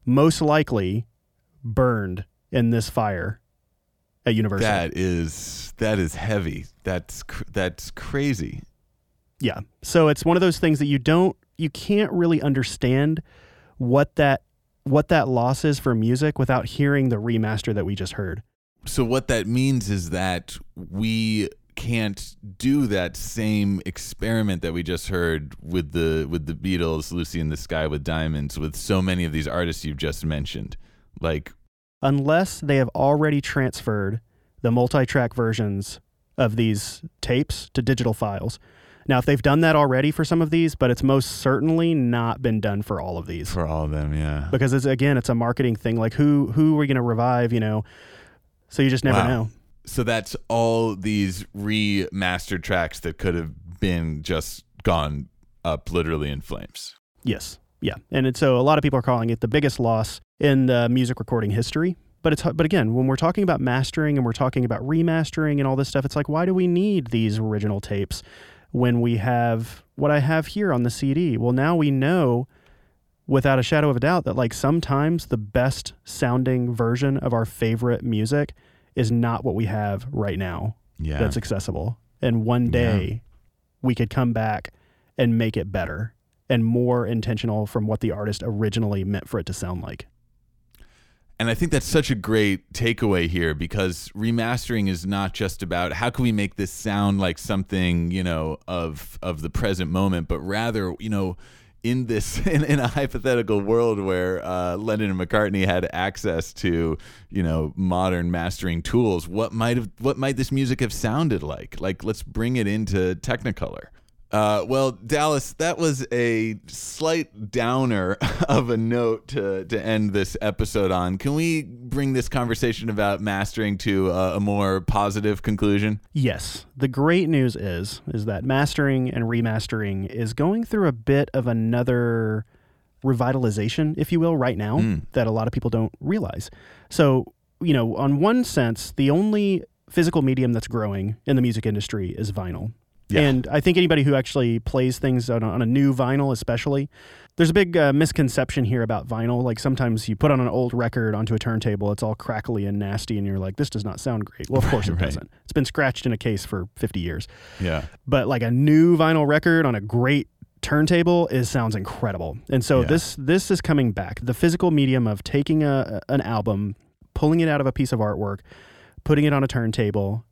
most likely burned in this fire at Universal. That is that is heavy. That's cr- that's crazy. Yeah. So it's one of those things that you don't you can't really understand what that what that loss is for music without hearing the remaster that we just heard. So what that means is that we can't do that same experiment that we just heard with the with the Beatles, Lucy in the Sky with Diamonds, with so many of these artists you've just mentioned. Like Unless they have already transferred the multi-track versions of these tapes to digital files. Now, if they've done that already for some of these, but it's most certainly not been done for all of these. for all of them, yeah. because it's again it's a marketing thing like who who are we going to revive you know so you just never Wow. know So that's all these remastered tracks that could have been just gone up literally in flames. yes yeah and so a lot of people are calling it the biggest loss in the music recording history but it's but again when we're talking about mastering and we're talking about remastering and all this stuff it's like why do we need these original tapes when we have what i have here on the cd well now we know without a shadow of a doubt that like sometimes the best sounding version of our favorite music is not what we have right now Yeah. that's accessible. And one day we could come back and make it better and more intentional from what the artist originally meant for it to sound like. And I think that's such a great takeaway here because remastering is not just about how can we make this sound like something, you know, of of the present moment, but rather, you know, in this in, in a hypothetical world where uh, Lennon and McCartney had access to, you know, modern mastering tools, what might have what might this music have sounded like? Like let's bring it into Technicolor. Uh, well, Dallas, that was a slight downer of a note to, to end this episode on. Can we bring this conversation about mastering to a, a more positive conclusion? Yes, the great news is is that mastering and remastering is going through a bit of another revitalization, if you will, right now that a lot of people don't realize. So, you know, on one sense, the only physical medium that's growing in the music industry is vinyl. Yeah. And I think anybody who actually plays things on a, on a new vinyl, especially, there's a big uh, misconception here about vinyl. Like sometimes you put on an old record onto a turntable, it's all crackly and nasty, and you're like, this does not sound great. Well, of course it Right. doesn't. It's been scratched in a case for 50 years. Yeah. But like a new vinyl record on a great turntable is sounds incredible. And so Yeah. this this is coming back. The physical medium of taking a an album, pulling it out of a piece of artwork, putting it on a turntable,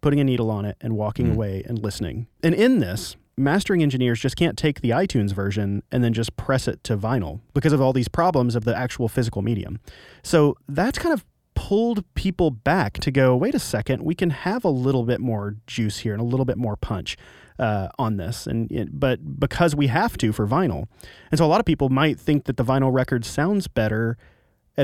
putting a needle on it and walking Mm. away and listening. And in this, mastering engineers just can't take the iTunes version and then just press it to vinyl because of all these problems of the actual physical medium. So that's kind of pulled people back to go, wait a second, we can have a little bit more juice here and a little bit more punch uh, on this. And it, but because we have to for vinyl, and so a lot of people might think that the vinyl record sounds better,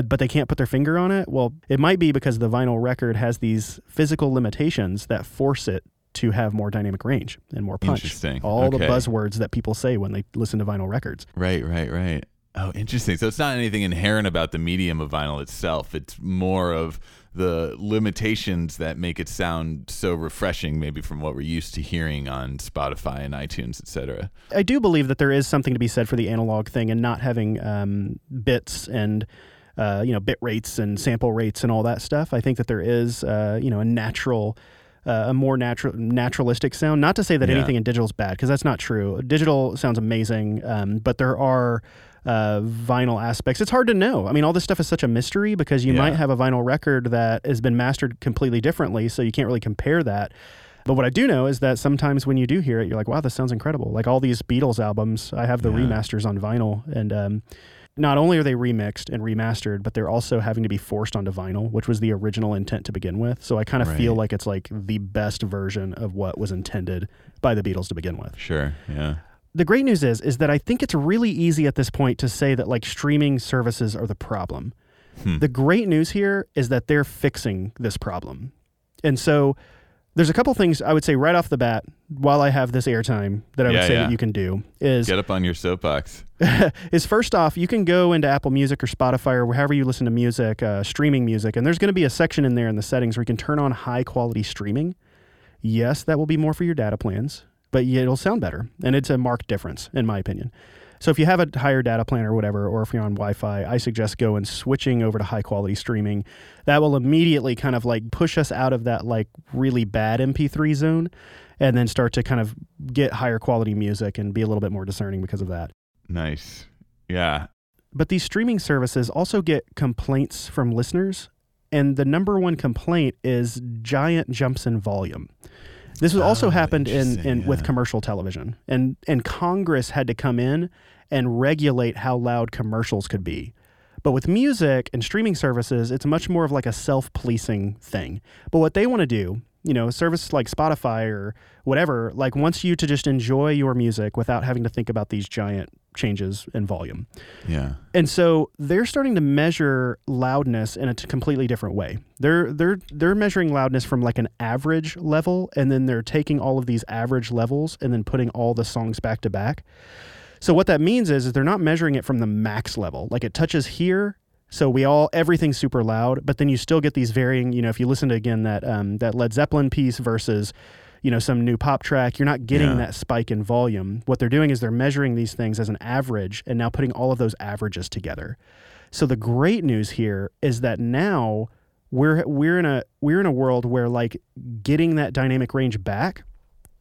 but they can't put their finger on it. Well, it might be because the vinyl record has these physical limitations that force it to have more dynamic range and more punch. Interesting. All the buzzwords that people say when they listen to vinyl records. Right, right, right. Oh, interesting. So it's not anything inherent about the medium of vinyl itself. It's more of the limitations that make it sound so refreshing, maybe from what we're used to hearing on Spotify and iTunes, etc. I do believe that there is something to be said for the analog thing and not having um, bits and uh, you know bit rates and sample rates and all that stuff. I think that there is uh, you know a natural. Uh, a more natural, naturalistic sound. Not to say that Yeah. anything in digital is bad, because that's not true. Digital sounds amazing, um, but there are uh, vinyl aspects. It's hard to know. I mean, all this stuff is such a mystery because you Yeah. might have a vinyl record that has been mastered completely differently, so you can't really compare that. But what I do know is that sometimes when you do hear it, you're like, wow, this sounds incredible. Like all these Beatles albums, I have the Yeah. remasters on vinyl. And um, not only are they remixed and remastered, but they're also having to be forced onto vinyl, which was the original intent to begin with. So I kind of feel like it's like the best version of what was intended by the Beatles to begin with. Sure. Yeah. The great news is is that I think it's really easy at this point to say that like streaming services are the problem. Hmm. The great news here is that they're fixing this problem. And so there's a couple things I would say right off the bat while I have this airtime that I would say yeah. that you can do is Get up on your soapbox. is first off, you can go into Apple Music or Spotify or wherever you listen to music, uh, streaming music, and there's going to be a section in there in the settings where you can turn on high quality streaming. Yes, that will be more for your data plans, but it'll sound better, and it's a marked difference in my opinion. So if you have a higher data plan or whatever, or if you're on Wi-Fi, I suggest go and switching over to high quality streaming. That will immediately kind of like push us out of that like really bad MP3 zone, and then start to kind of get higher quality music and be a little bit more discerning because of that. Nice. Yeah. But these streaming services also get complaints from listeners, and the number one complaint is giant jumps in volume. This has also Oh, happened in, in with yeah. commercial television, and and Congress had to come in and regulate how loud commercials could be. But with music and streaming services, it's much more of like a self-policing thing. But what they want to do, you know, a service like Spotify or whatever, like wants you to just enjoy your music without having to think about these giant changes in volume. Yeah. And so they're starting to measure loudness in a t- completely different way. They're they're they're measuring loudness from like an average level and then they're taking all of these average levels and then putting all the songs back to back. So what that means is, is they're not measuring it from the max level. Like it touches here, so we all everything's super loud, but then you still get these varying, you know, if you listen to again that um, that Led Zeppelin piece versus you know some new pop track you're not getting Yeah. that spike in volume what they're doing is they're measuring these things as an average and now putting all of those averages together so the great news here is that now we're we're in a we're in a world where like getting that dynamic range back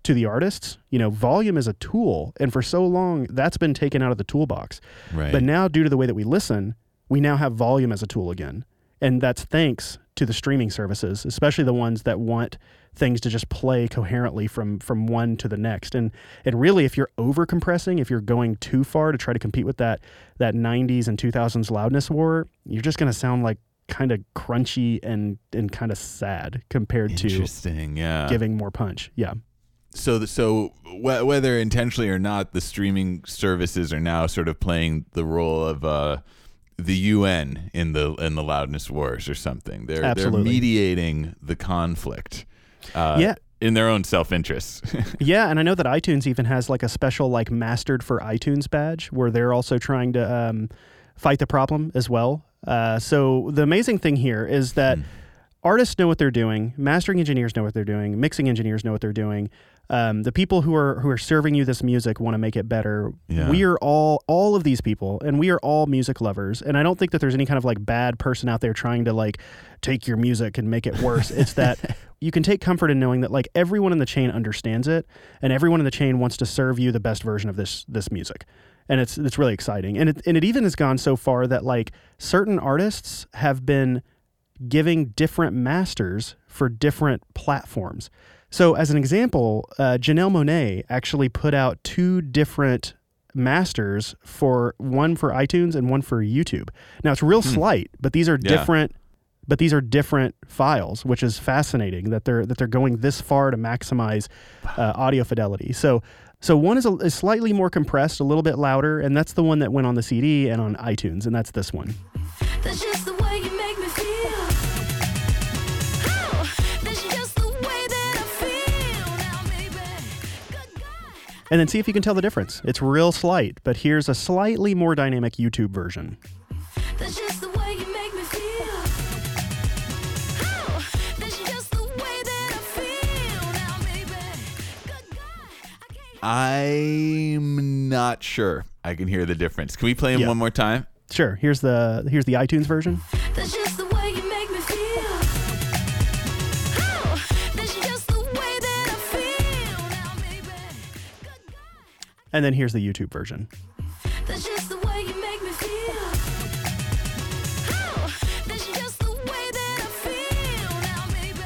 to the artists you know volume is a tool and for so long that's been taken out of the toolbox Right. but now due to the way that we listen we now have volume as a tool again and that's thanks to the streaming services especially the ones that want things to just play coherently from from one to the next and and really if you're over compressing if you're going too far to try to compete with that that 90s and 2000s loudness war you're just going to sound like kind of crunchy and and kind of sad compared to Interesting. Yeah. giving more punch yeah so the, so wh- whether intentionally or not, the streaming services are now sort of playing the role of uh, the UN in the in the loudness wars or something. They're Absolutely. they're mediating the conflict. Uh, Yeah. In their own self interest. Yeah, and I know that iTunes even has like a special like mastered for iTunes badge where they're also trying to um, fight the problem as well. Uh, so the amazing thing here is that artists know what they're doing, mastering engineers know what they're doing, mixing engineers know what they're doing. Um, the people who are who are serving you this music want to make it better. Yeah. We are all all of these people, and we are all music lovers. And I don't think that there's any kind of like bad person out there trying to like take your music and make it worse. it's that you can take comfort in knowing that like everyone in the chain understands it, and everyone in the chain wants to serve you the best version of this this music. And it's it's really exciting. And it and it even has gone so far that like certain artists have been giving different masters for different platforms. So, as an example, uh, Janelle Monáe actually put out two different masters for one for iTunes and one for YouTube. Now, it's real slight, but these are Yeah. different. But these are different files, which is fascinating that they're that they're going this far to maximize uh, audio fidelity. So, so one is, a, is slightly more compressed, a little bit louder, and that's the one that went on the CD and on iTunes, and that's this one. And then see if you can tell the difference. It's real slight, but here's a slightly more dynamic YouTube version. That's just the way you make me feel. Oh, that's just the way that I feel now, baby. Good God, I I'm not sure I can hear the difference. Can we play him Yeah. one more time? Sure, here's the here's the iTunes version. And then here's the YouTube version. That's just the way you make me feel. Oh, that's just the way that I feel now, baby.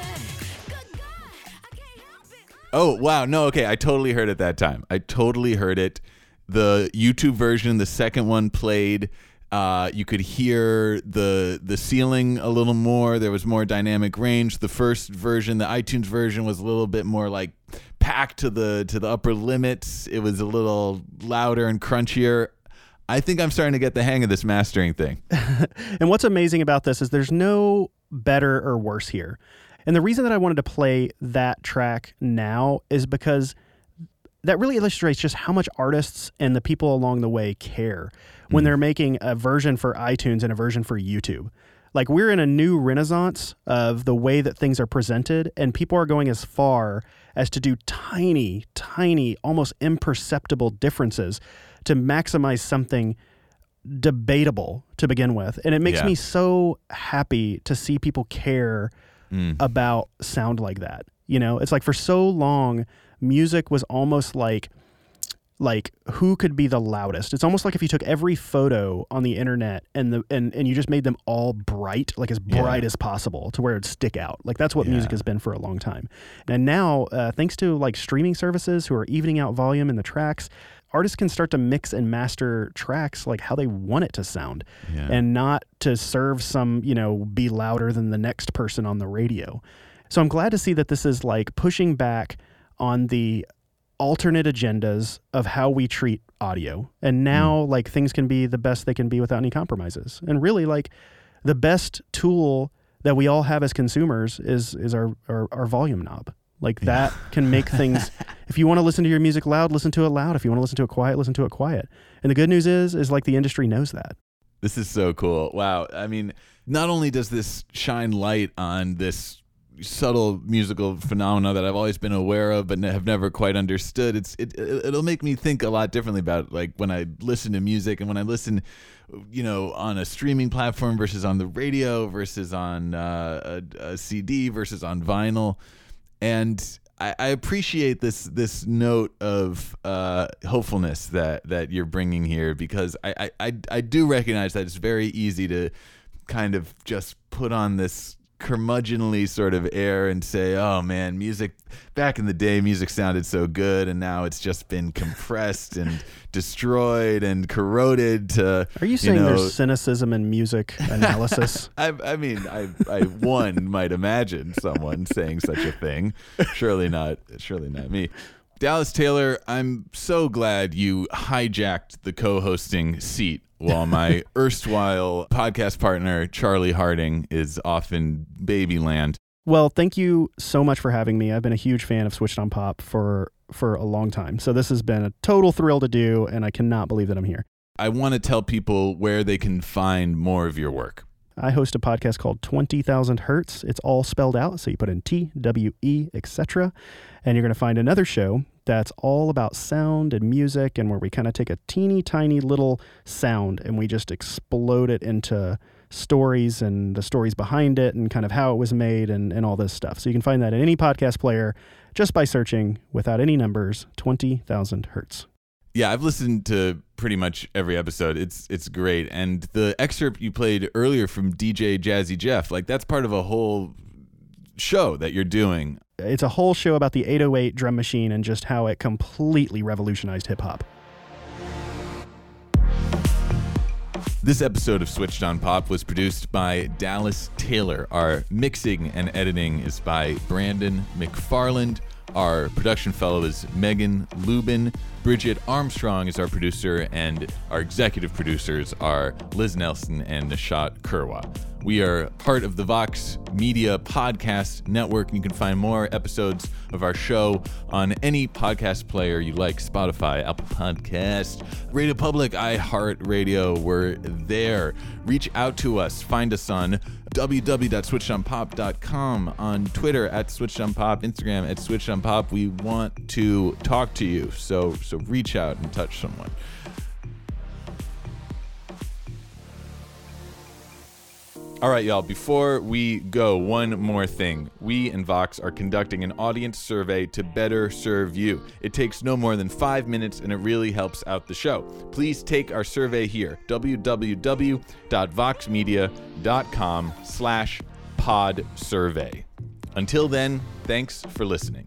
Good God, I can't help it. Oh, wow. No, okay. I totally heard it that time. I totally heard it. The YouTube version, the second one played. Uh, you could hear the the ceiling a little more. There was more dynamic range. The first version, the iTunes version, was a little bit more like packed to the to the upper limits. It was a little louder and crunchier. I think I'm starting to get the hang of this mastering thing. And what's amazing about this is there's no better or worse here. And the reason that I wanted to play that track now is because that really illustrates just how much artists and the people along the way care when hmm. they're making a version for iTunes and a version for YouTube. Like we're in a new renaissance of the way that things are presented, and people are going as far as to do tiny, tiny, almost imperceptible differences to maximize something debatable to begin with. And it makes Yeah. me so happy to see people care mm. about sound like that. You know, it's like for so long, music was almost like like who could be the loudest. It's almost like if you took every photo on the internet and the and, and you just made them all bright, like as bright as possible to where it'd stick out. Like that's what music has been for a long time. And now, uh, thanks to like streaming services who are evening out volume in the tracks, artists can start to mix and master tracks like how they want it to sound Yeah. and not to serve some, you know, be louder than the next person on the radio. So I'm glad to see that this is like pushing back on the alternate agendas of how we treat audio. And hmm. now like things can be the best they can be without any compromises. And really like the best tool that we all have as consumers is is our our, our volume knob. Like that can make things if you want to listen to your music loud, listen to it loud. If you want to listen to it quiet, listen to it quiet. And the good news is is like the industry knows that. This is so cool. Wow. I mean, not only does this shine light on this subtle musical phenomena that I've always been aware of but have never quite understood. It's it it- it'll make me think a lot differently about like when I listen to music and when I listen you know on a streaming platform versus on the radio versus on uh, a, a CD versus on vinyl and I, appreciate this this note of uh, hopefulness that that you're bringing here because I, I I do recognize that it's very easy to kind of just put on this curmudgeonly sort of air and say, "Oh man, music back in the day, music sounded so good, and now it's just been compressed and destroyed and corroded." To Are you saying know, there's cynicism in music analysis? I, I mean, I, I one might imagine someone saying such a thing. Surely not. Surely not me. Dallas Taylor, I'm so glad you hijacked the co-hosting seat while my erstwhile podcast partner Charlie Harding is off in babyland. well, thank you so much for having me. I've been a huge fan of Switched on Pop for for a long time. So this has been a total thrill to do and I cannot believe that I'm here. I want to tell people where they can find more of your work. I host a podcast called 20,000 Hertz. It's all spelled out. So you put in T, W, E, etc. And you're going to find another show that's all about sound and music and where we kind of take a teeny tiny little sound and we just explode it into stories and the stories behind it and kind of how it was made and, and all this stuff. So you can find that in any podcast player just by searching without any numbers 20,000 Hertz. Yeah, I've listened to pretty much every episode. It's it's great. And the excerpt you played earlier from DJ Jazzy Jeff, like that's part of a whole show that you're doing. It's a whole show about the 808 drum machine and just how it completely revolutionized hip hop. This episode of Switched on Pop was produced by Dallas Taylor. Our mixing and editing is by Brandon McFarland. Our production fellow is Megan Lubin. Bridget Armstrong is our producer, and our executive producers are Liz Nelson and Nishat Kurwa. We are part of the Vox Media Podcast Network, you can find more episodes of our show on any podcast player you like Spotify, Apple Podcast, Radio Public, iHeartRadio. We're there. Reach out to us. Find us on www.switchedonpop.com, on Twitter at switchedonpop, Instagram at switchedonpop. We want to talk to you, so so reach out and touch someone. All right, y'all, before we go, one more thing. We and Vox are conducting an audience survey to better serve you. It takes no more than five minutes and it really helps out the show. Please take our survey here, www.voxmedia.com slash pod survey. Until then, thanks for listening.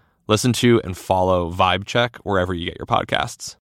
Listen to and follow Vibe Check wherever you get your podcasts.